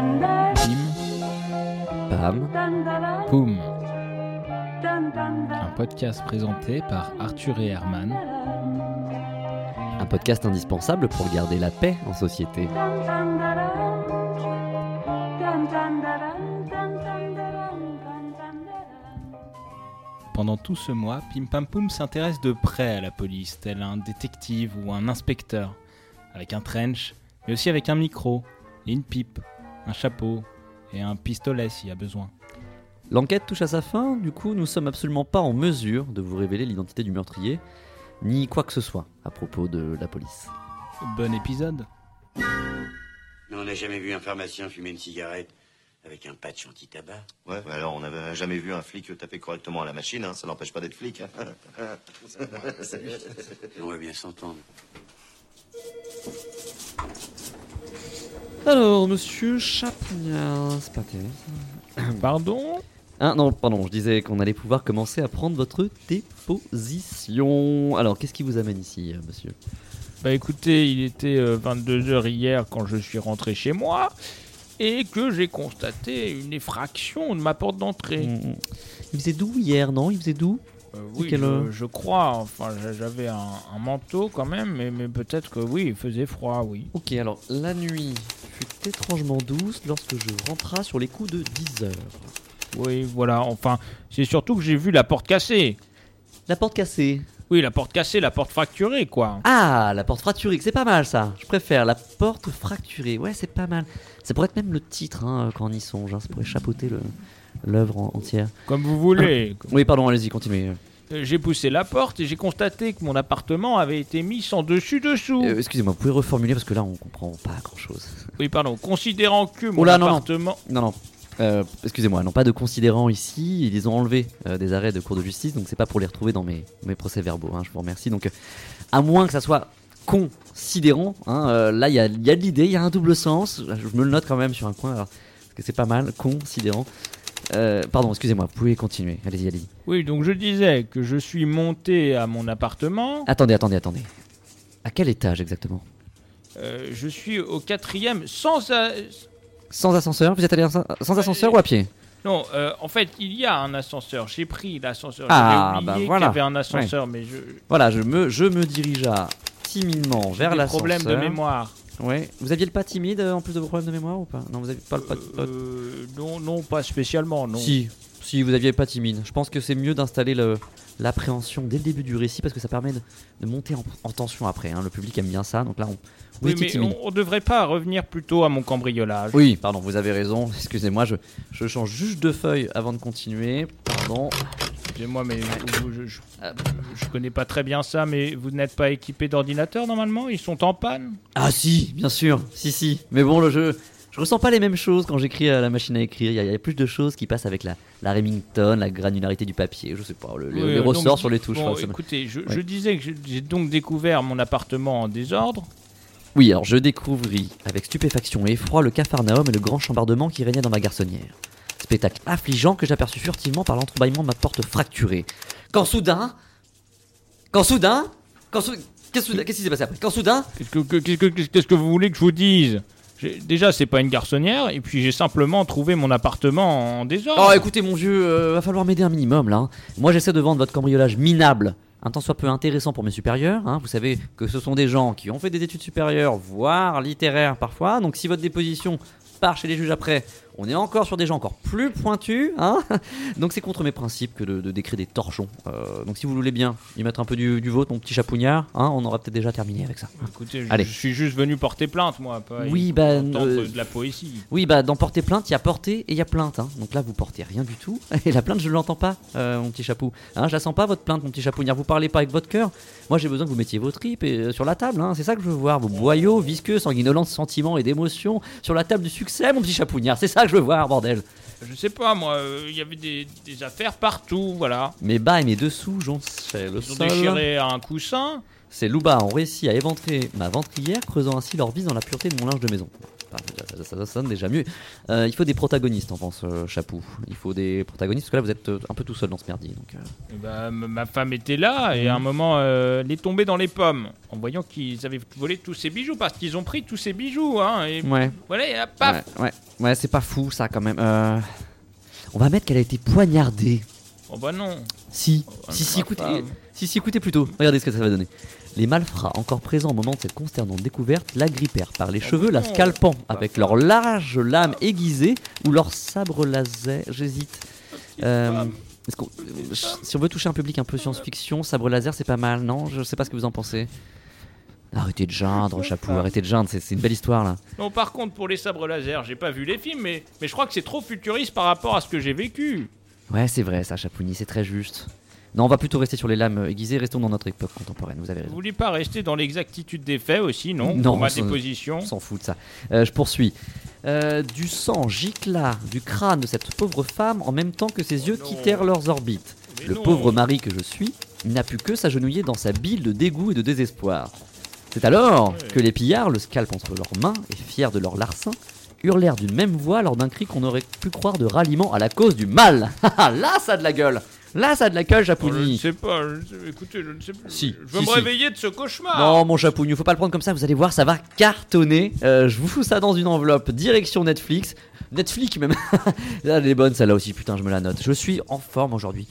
Pim, Pam. poum. Un podcast présenté par Arthur et Herman. Un podcast indispensable pour garder la paix en société. Pendant tout ce mois, Pim Pam Poum s'intéresse de près à la police, tel un détective ou un inspecteur, avec un trench, mais aussi avec un micro, et une pipe, un chapeau et un pistolet s'il y a besoin. L'enquête touche à sa fin, du coup nous sommes absolument pas en mesure de vous révéler l'identité du meurtrier, ni quoi que ce soit à propos de la police. Bon épisode Mais on n'a jamais vu un pharmacien fumer une cigarette avec un patch anti-tabac. Ouais, bah alors on n'avait jamais vu un flic taper correctement à la machine, hein, ça n'empêche pas d'être flic. hein. On va bien s'entendre. Alors, monsieur Chapugnard, c'est pas terrible. Pardon? Ah non, pardon, je disais qu'on allait pouvoir commencer à prendre votre déposition. Alors, qu'est-ce qui vous amène ici, euh, monsieur? Bah écoutez, il était 22h hier quand je suis rentré chez moi et que j'ai constaté une effraction de ma porte d'entrée. Mm. Il faisait doux hier, non? Il faisait doux? Euh, oui, je, je crois. Enfin, j'a- j'avais un, un manteau quand même, mais, mais peut-être que oui, il faisait froid, oui. Ok, alors la nuit étrangement douce lorsque je rentras sur les coups de 10 heures. Oui, voilà. Enfin, c'est surtout que j'ai vu la porte cassée. La porte cassée. Oui, la porte cassée, la porte fracturée, quoi. Ah, la porte fracturée, c'est pas mal ça. Je préfère la porte fracturée. Ouais, c'est pas mal. Ça pourrait être même le titre hein, quand on y songe. hein. Ça pourrait chapeauter l'œuvre en- entière. Comme vous voulez. Oui, pardon, allez-y, continuez. Euh, J'ai poussé la porte et j'ai constaté que mon appartement avait été mis sans dessus-dessous. Euh, Excusez-moi, vous pouvez reformuler parce que là on comprend pas grand chose. Oui, pardon. Considérant que mon Oh là, non, non. appartement. Non, non. Euh, excusez-moi, non pas de considérants ici, ils ont enlevé euh, des arrêts de cours de justice, donc c'est pas pour les retrouver dans mes, mes procès-verbaux, hein, je vous remercie. Donc, à moins que ça soit considérant, hein, là il y a, il y a de l'idée, il y a un double sens, je me le note quand même sur un coin, alors, parce que c'est pas mal, considérant. Euh, pardon, excusez-moi, vous pouvez continuer, allez-y, allez-y. Oui, donc je disais que je suis monté à mon appartement. Attendez, attendez, attendez. À quel étage exactement Euh, je suis au quatrième sans. a- Sans ascenseur Vous êtes allé sans, sans ascenseur ou à pied Non, euh, en fait, il y a un ascenseur. J'ai pris l'ascenseur. Ah, J'avais bah oublié voilà. qu'il y avait un ascenseur, mais je. Voilà, je me, je me dirigea timidement vers des l'ascenseur. problèmes de mémoire. Ouais. Vous aviez le pas timide euh, en plus de vos problèmes de mémoire ou pas? Non, vous avez pas le pas. pas- Euh, non, non, pas spécialement, non. Si, si vous aviez pas timide. Je pense que c'est mieux d'installer le l'appréhension dès le début du récit parce que ça permet de, de monter en, en tension après. hein. Le public aime bien ça, donc là on. Vous Oui, étiez mais timide. on, on devrait pas revenir plutôt à mon cambriolage. Oui, pardon, vous avez raison. Excusez-moi, je, je change juste de feuille avant de continuer. Pardon. Excusez-moi, mais vous- je, je, je connais pas très bien ça, mais vous n'êtes pas équipé d'ordinateur normalement? Ils sont en panne? Ah si, bien sûr, si si. Mais bon, le jeu, je ressens pas les mêmes choses quand j'écris à la machine à écrire. Il y, a- il y a plus de choses qui passent avec la, la Remington, la granularité du papier, je sais pas, le- Oui, les ressorts sur les touches. Bon, enfin, c'est- écoutez, je, Ouais. je disais que j'ai donc découvert mon appartement en désordre. Oui, alors je découvris avec stupéfaction et effroi le capharnaüm et le grand chambardement qui régnait dans ma garçonnière. Spectacle affligeant que j'aperçus furtivement par l'entrebâillement de ma porte fracturée. Quand soudain. Quand soudain. Quand. Qu'est-ce qui s'est passé après? Quand soudain. Qu'est-ce que, vous voulez que je vous dise? Déjà, c'est pas une garçonnière, et puis j'ai simplement trouvé mon appartement en désordre. Oh, écoutez, mon vieux, euh, va falloir m'aider un minimum là. hein. Moi, j'essaie de vendre votre cambriolage minable. Un tant soit peu intéressant pour mes supérieurs. hein. Vous savez que ce sont des gens qui ont fait des études supérieures, voire littéraires parfois. Donc, si votre déposition part chez les juges après, on est encore sur des gens encore plus pointus. Hein donc, c'est contre mes principes que de, de décrire des torchons. Euh, donc, si vous voulez bien y mettre un peu du, du vôtre, mon petit chapougnard, hein, on aura peut-être déjà terminé avec ça. Écoutez, je, Allez. je suis juste venu porter plainte, moi. Pas Oui, bah, euh, de la poésie. Oui, bah dans porter plainte, il y a porter et il y a plainte. hein. Donc là, vous portez rien du tout. Et la plainte, je ne l'entends pas, euh, mon petit chapeau. Hein, je la sens pas, votre plainte, mon petit chapeau. Vous parlez pas avec votre cœur. Moi, j'ai besoin que vous mettiez vos tripes et, euh, sur la table. hein. C'est ça que je veux voir. Vos boyaux visqueux, sanguinolents de sentiments et d'émotions sur la table du succès, mon petit chapougnard. C'est ça que je veux voir, bordel. Je sais pas, moi, euh, il y avait des, des affaires partout, voilà. Mes bas et mes dessous, j'en sais le Ils ont sol. déchiré un coussin, Ces loupards ont réussi à éventrer ma ventrière, creusant ainsi leur vis dans la pureté de mon linge de maison. Ça, ça- ça sonne déjà mieux. Euh, il faut des protagonistes, on pense, euh, Chapou. Il faut des protagonistes, parce que là, vous êtes euh, un peu tout seul dans ce merdier. Donc, euh, Eh ben, ma femme était là et à un moment, euh, elle est tombée dans les pommes en voyant qu'ils avaient volé tous ses bijoux parce qu'ils ont pris tous ses bijoux. Hein, et Ouais, voilà, et paf ouais, ouais, ouais, c'est pas fou ça quand même. On va mettre qu'elle a été poignardée. Oh bah non. Si, Oh, si, si, ma écoutez, si, si, écoutez plutôt. Regardez ce que ça va donner. Les malfrats, encore présents au moment de cette consternante découverte, l'agrippèrent par les Oh cheveux, la non. scalpant avec leurs larges lames aiguisées ou leurs sabres laser. J'hésite. Euh, si on veut toucher un public un peu science-fiction, sabre laser c'est pas mal, non? Je sais pas ce que vous en pensez. Arrêtez de geindre, Chapou, arrêtez de geindre, c'est c'est une belle histoire là. Non, par contre, pour les sabres laser, j'ai pas vu les films, mais, mais je crois que c'est trop futuriste par rapport à ce que j'ai vécu. Ouais, c'est vrai ça, Chapouni, c'est très juste. Non, on va plutôt rester sur les lames aiguisées, restons dans notre époque contemporaine, vous avez Vous raison. voulez pas rester dans l'exactitude des faits aussi, non Non, Pour ma ça- déposition. On s'en fout de ça. Euh, je poursuis. Euh, du sang gicla du crâne de cette pauvre femme en même temps que ses yeux non. quittèrent leurs orbites. Mais Le non. pauvre mari que je suis n'a pu que s'agenouiller dans sa bile de dégoût et de désespoir. C'est alors que les pillards, le scalp entre leurs mains et fiers de leur larcin, hurlèrent d'une même voix lors d'un cri qu'on aurait pu croire de ralliement à la cause du mal. Ah, Là, ça a de la gueule Là, ça a de la gueule, Oh, je ne sais pas, je ne sais- écoutez, je ne sais plus. Si, je veux si, me si. réveiller de ce cauchemar. Non, mon Japouni, faut pas le prendre comme ça, vous allez voir, ça va cartonner. Euh, je vous fous ça dans une enveloppe, direction Netflix. Netflix même. Ah, elle est bonne celle-là aussi, putain, je me la note. Je suis en forme aujourd'hui.